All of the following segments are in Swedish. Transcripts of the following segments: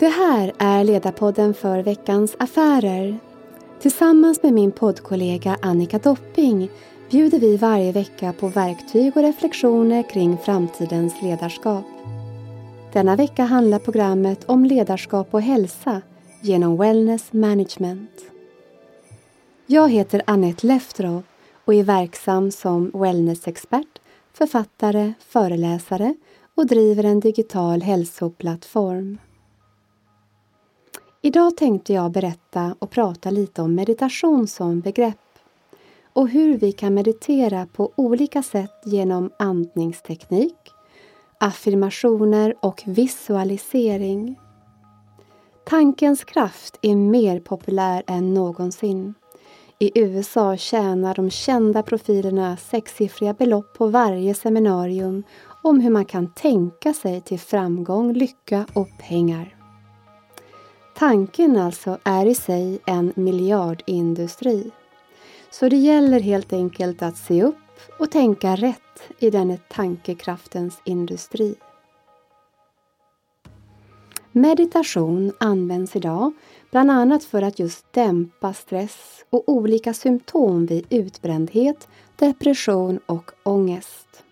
Det här är Ledarpodden för veckans affärer. Tillsammans med min poddkollega Annika Dopping bjuder vi varje vecka på verktyg och reflektioner kring framtidens ledarskap. Denna vecka handlar programmet om ledarskap och hälsa genom Wellness Management. Jag heter Annette Leftrow och är verksam som wellnessexpert, författare, föreläsare och driver en digital hälsoplattform. Idag tänkte jag berätta och prata lite om meditation som begrepp och hur vi kan meditera på olika sätt genom andningsteknik, affirmationer och visualisering. Tankens kraft är mer populär än någonsin. I USA tjänar de kända profilerna sexsiffriga belopp på varje seminarium om hur man kan tänka sig till framgång, lycka och pengar. Tanken alltså är i sig en miljardindustri. Så det gäller helt enkelt att se upp och tänka rätt i denna tankekraftens industri. Meditation används idag bland annat för att just dämpa stress och olika symptom vid utbrändhet, depression och ångest.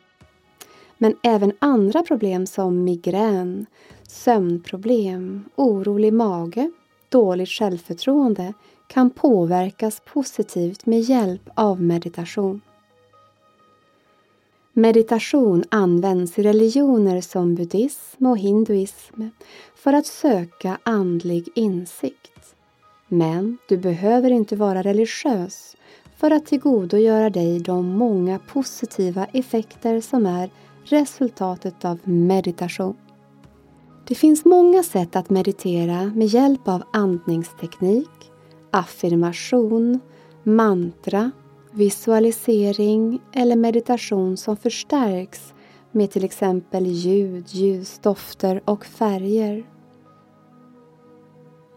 Men även andra problem som migrän, sömnproblem, orolig mage, dåligt självförtroende kan påverkas positivt med hjälp av meditation. Meditation används i religioner som buddhism och hinduism för att söka andlig insikt. Men du behöver inte vara religiös för att tillgodogöra dig de många positiva effekter som är resultatet av meditation. Det finns många sätt att meditera med hjälp av andningsteknik, affirmation, mantra, visualisering eller meditation som förstärks med till exempel ljud, ljus, dofter och färger.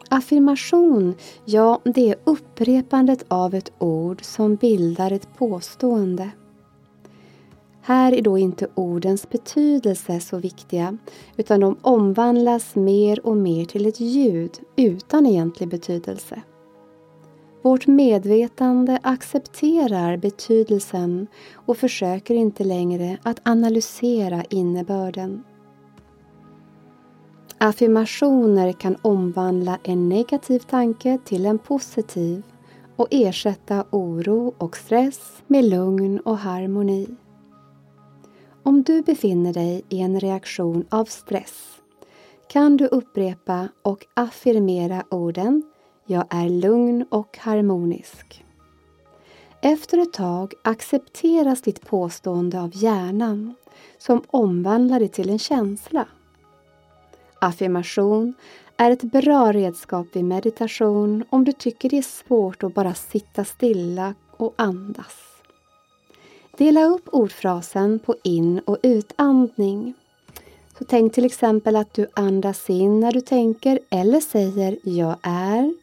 Affirmation, ja, det är upprepandet av ett ord som bildar ett påstående. Här är då inte ordens betydelse så viktiga utan de omvandlas mer och mer till ett ljud utan egentlig betydelse. Vårt medvetande accepterar betydelsen och försöker inte längre att analysera innebörden. Affirmationer kan omvandla en negativ tanke till en positiv och ersätta oro och stress med lugn och harmoni. Om du befinner dig i en reaktion av stress kan du upprepa och affirmera orden Jag är lugn och harmonisk. Efter ett tag accepteras ditt påstående av hjärnan som omvandlar det till en känsla. Affirmation är ett bra redskap vid meditation om du tycker det är svårt att bara sitta stilla och andas. Dela upp ordfrasen på in och utandning. Så tänk till exempel att du andas in när du tänker eller säger Jag är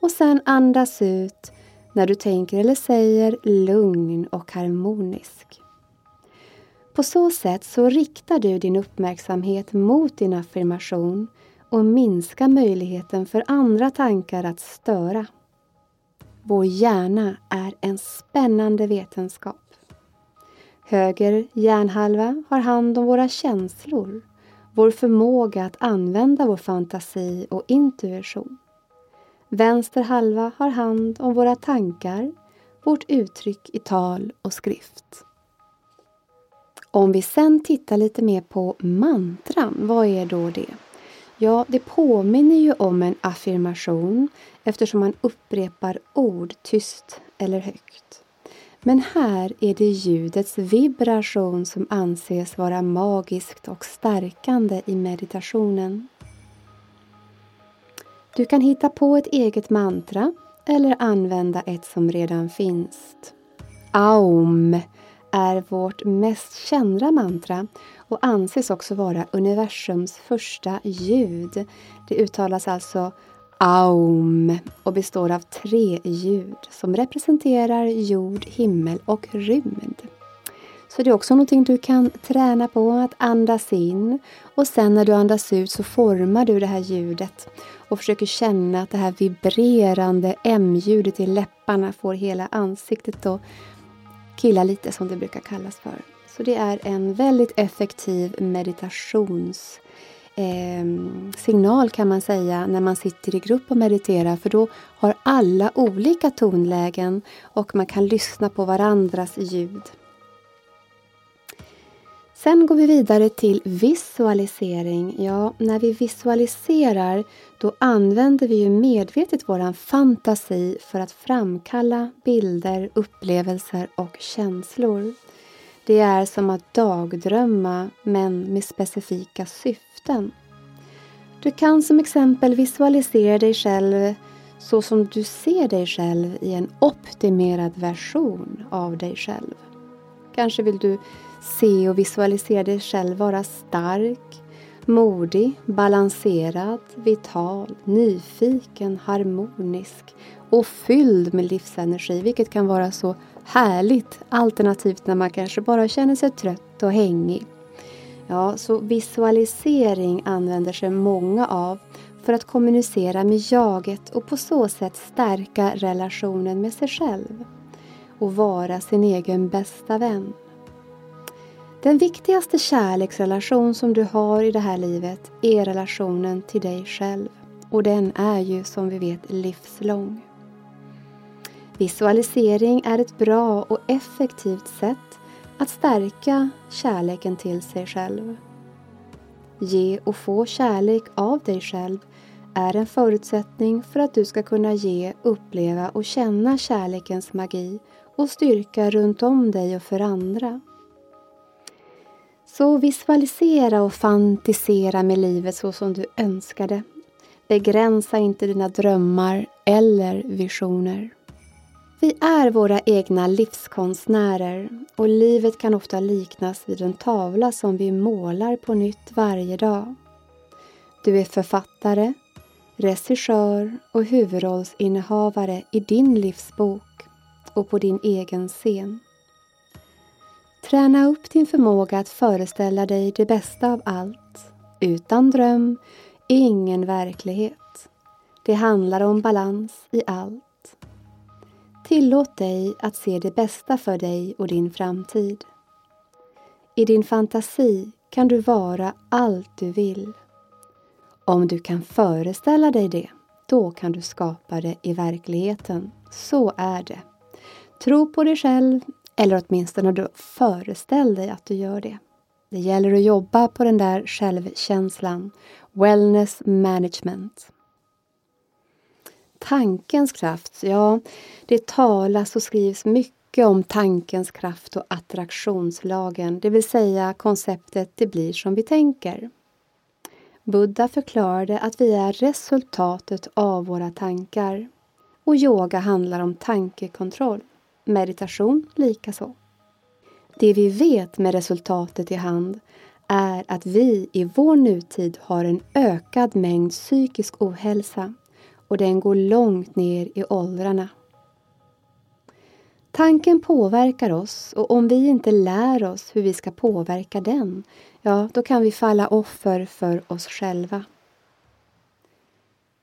och sen andas ut när du tänker eller säger lugn och harmonisk. På så sätt så riktar du din uppmärksamhet mot din affirmation och minskar möjligheten för andra tankar att störa. Vår hjärna är en spännande vetenskap. Höger hjärnhalva har hand om våra känslor, vår förmåga att använda vår fantasi och intuition. Vänster halva har hand om våra tankar, vårt uttryck i tal och skrift. Om vi sen tittar lite mer på mantran, vad är då det? Ja, det påminner ju om en affirmation eftersom man upprepar ord tyst eller högt. Men här är det ljudets vibration som anses vara magiskt och stärkande i meditationen. Du kan hitta på ett eget mantra eller använda ett som redan finns. Aum är vårt mest kända mantra och anses också vara universums första ljud. Det uttalas alltså Aum och består av tre ljud som representerar jord, himmel och rymd. Så det är också någonting du kan träna på, att andas in och sen när du andas ut så formar du det här ljudet och försöker känna att det här vibrerande M-ljudet i läpparna får hela ansiktet att killa lite som det brukar kallas för. Så det är en väldigt effektiv meditations eh, signal kan man säga när man sitter i grupp och mediterar för då har alla olika tonlägen och man kan lyssna på varandras ljud. Sen går vi vidare till visualisering. Ja, när vi visualiserar då använder vi ju medvetet våran fantasi för att framkalla bilder, upplevelser och känslor. Det är som att dagdrömma men med specifika syften. Du kan som exempel visualisera dig själv så som du ser dig själv i en optimerad version av dig själv. Kanske vill du se och visualisera dig själv vara stark, modig, balanserad, vital, nyfiken, harmonisk och fylld med livsenergi, vilket kan vara så härligt alternativt när man kanske bara känner sig trött och hängig. Ja, så visualisering använder sig många av för att kommunicera med jaget och på så sätt stärka relationen med sig själv och vara sin egen bästa vän. Den viktigaste kärleksrelation som du har i det här livet är relationen till dig själv. Och den är ju som vi vet livslång. Visualisering är ett bra och effektivt sätt att stärka kärleken till sig själv. Ge och få kärlek av dig själv är en förutsättning för att du ska kunna ge, uppleva och känna kärlekens magi och styrka runt om dig och för andra. Så visualisera och fantisera med livet så som du önskar det. Begränsa inte dina drömmar eller visioner. Vi är våra egna livskonstnärer och livet kan ofta liknas vid en tavla som vi målar på nytt varje dag. Du är författare, regissör och huvudrollsinnehavare i din livsbok och på din egen scen. Träna upp din förmåga att föreställa dig det bästa av allt. Utan dröm, ingen verklighet. Det handlar om balans i allt. Tillåt dig att se det bästa för dig och din framtid. I din fantasi kan du vara allt du vill. Om du kan föreställa dig det, då kan du skapa det i verkligheten. Så är det. Tro på dig själv, eller åtminstone du föreställ dig att du gör det. Det gäller att jobba på den där självkänslan. Wellness management. Tankens kraft, ja, det talas och skrivs mycket om tankens kraft och attraktionslagen, det vill säga konceptet det blir som vi tänker. Buddha förklarade att vi är resultatet av våra tankar. Och yoga handlar om tankekontroll, meditation likaså. Det vi vet med resultatet i hand är att vi i vår nutid har en ökad mängd psykisk ohälsa och den går långt ner i åldrarna. Tanken påverkar oss och om vi inte lär oss hur vi ska påverka den, ja, då kan vi falla offer för oss själva.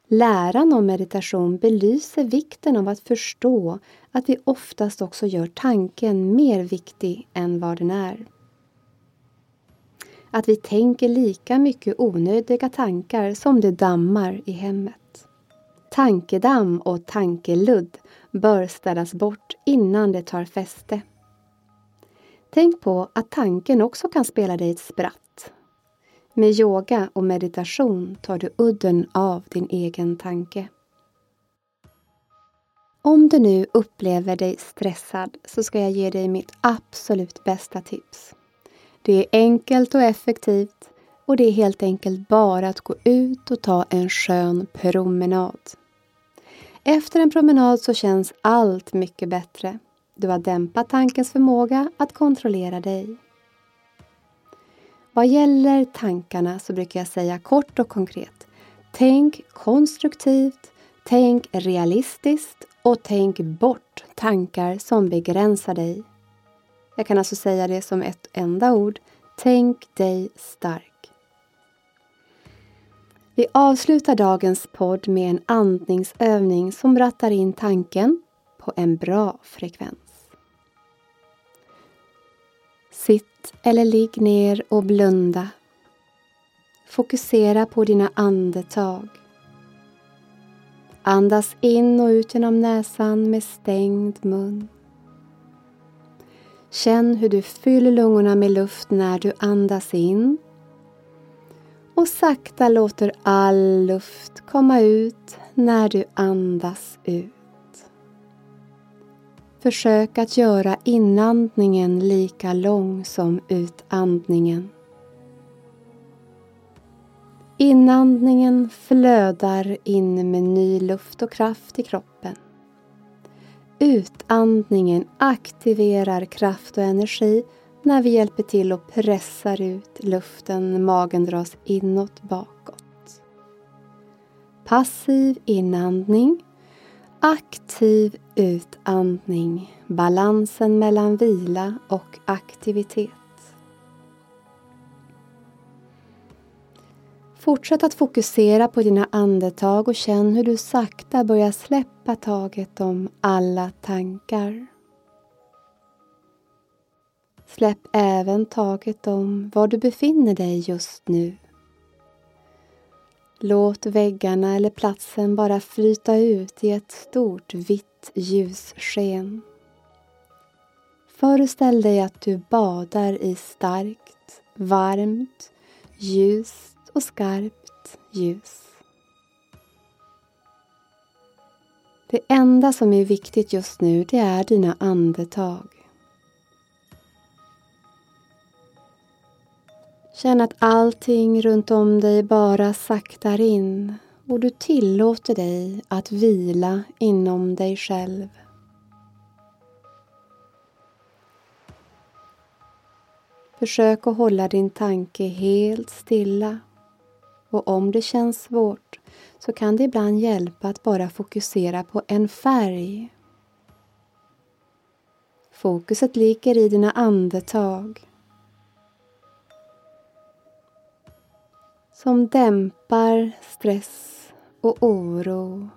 Läran om meditation belyser vikten av att förstå att vi oftast också gör tanken mer viktig än vad den är. Att vi tänker lika mycket onödiga tankar som det dammar i hemmet. Tankedamm och tankeludd bör städas bort innan det tar fäste. Tänk på att tanken också kan spela dig ett spratt. Med yoga och meditation tar du udden av din egen tanke. Om du nu upplever dig stressad så ska jag ge dig mitt absolut bästa tips. Det är enkelt och effektivt och det är helt enkelt bara att gå ut och ta en skön promenad. Efter en promenad så känns allt mycket bättre. Du har dämpat tankens förmåga att kontrollera dig. Vad gäller tankarna så brukar jag säga kort och konkret. Tänk konstruktivt, tänk realistiskt och tänk bort tankar som begränsar dig. Jag kan alltså säga det som ett enda ord. Tänk dig stark. Vi avslutar dagens podd med en andningsövning som rattar in tanken på en bra frekvens. Sitt eller ligg ner och blunda. Fokusera på dina andetag. Andas in och ut genom näsan med stängd mun. Känn hur du fyller lungorna med luft när du andas in och sakta låter all luft komma ut när du andas ut. Försök att göra inandningen lika lång som utandningen. Inandningen flödar in med ny luft och kraft i kroppen. Utandningen aktiverar kraft och energi när vi hjälper till och pressar ut luften, magen dras inåt bakåt. Passiv inandning, aktiv utandning, balansen mellan vila och aktivitet. Fortsätt att fokusera på dina andetag och känn hur du sakta börjar släppa taget om alla tankar. Släpp även taget om var du befinner dig just nu. Låt väggarna eller platsen bara flyta ut i ett stort vitt ljussken. Föreställ dig att du badar i starkt, varmt, ljust och skarpt ljus. Det enda som är viktigt just nu det är dina andetag. Känn att allting runt om dig bara saktar in och du tillåter dig att vila inom dig själv. Försök att hålla din tanke helt stilla och om det känns svårt så kan det ibland hjälpa att bara fokusera på en färg. Fokuset ligger i dina andetag som dämpar stress och oro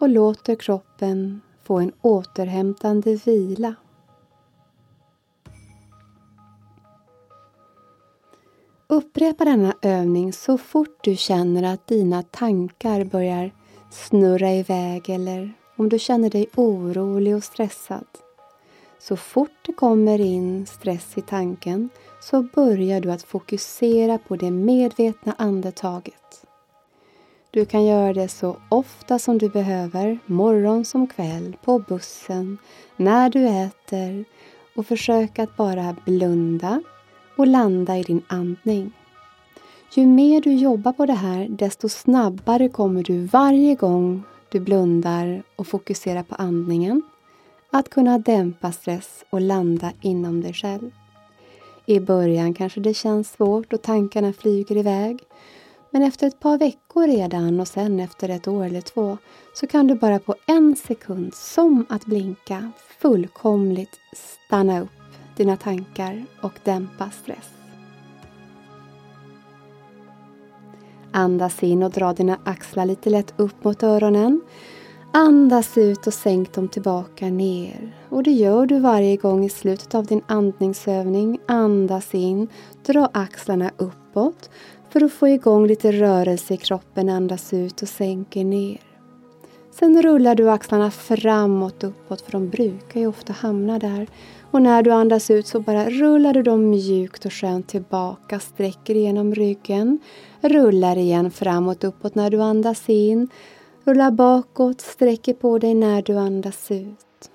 och låter kroppen få en återhämtande vila. Upprepa denna övning så fort du känner att dina tankar börjar snurra iväg eller om du känner dig orolig och stressad. Så fort det kommer in stress i tanken så börjar du att fokusera på det medvetna andetaget. Du kan göra det så ofta som du behöver, morgon som kväll, på bussen, när du äter och försök att bara blunda och landa i din andning. Ju mer du jobbar på det här desto snabbare kommer du varje gång du blundar och fokuserar på andningen att kunna dämpa stress och landa inom dig själv. I början kanske det känns svårt och tankarna flyger iväg. Men efter ett par veckor redan och sen efter ett år eller två så kan du bara på en sekund, som att blinka, fullkomligt stanna upp dina tankar och dämpa stress. Andas in och dra dina axlar lite lätt upp mot öronen Andas ut och sänk dem tillbaka ner. Och det gör du varje gång i slutet av din andningsövning. Andas in, dra axlarna uppåt för att få igång lite rörelse i kroppen. Andas ut och sänker ner. Sen rullar du axlarna framåt, uppåt, för de brukar ju ofta hamna där. Och när du andas ut så bara rullar du dem mjukt och skönt tillbaka, sträcker igenom ryggen, rullar igen framåt, uppåt när du andas in, Rulla bakåt, sträcker på dig när du andas ut.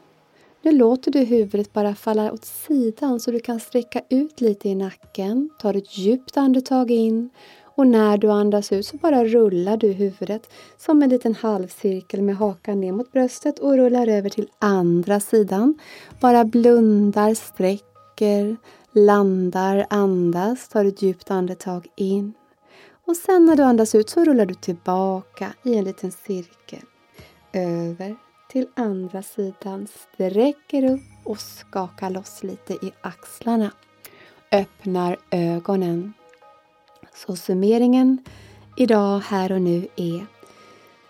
Nu låter du huvudet bara falla åt sidan så du kan sträcka ut lite i nacken. Tar ett djupt andetag in och när du andas ut så bara rullar du huvudet som en liten halvcirkel med hakan ner mot bröstet och rullar över till andra sidan. Bara blundar, sträcker, landar, andas, tar ett djupt andetag in och sen när du andas ut så rullar du tillbaka i en liten cirkel. Över till andra sidan, sträcker upp och skakar loss lite i axlarna. Öppnar ögonen. Så summeringen idag, här och nu är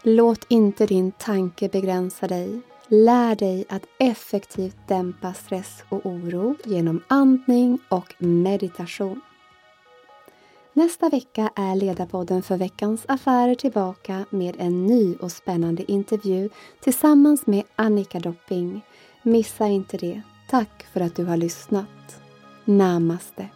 Låt inte din tanke begränsa dig. Lär dig att effektivt dämpa stress och oro genom andning och meditation. Nästa vecka är Ledarpodden för veckans affärer tillbaka med en ny och spännande intervju tillsammans med Annika Dopping. Missa inte det. Tack för att du har lyssnat. Namaste.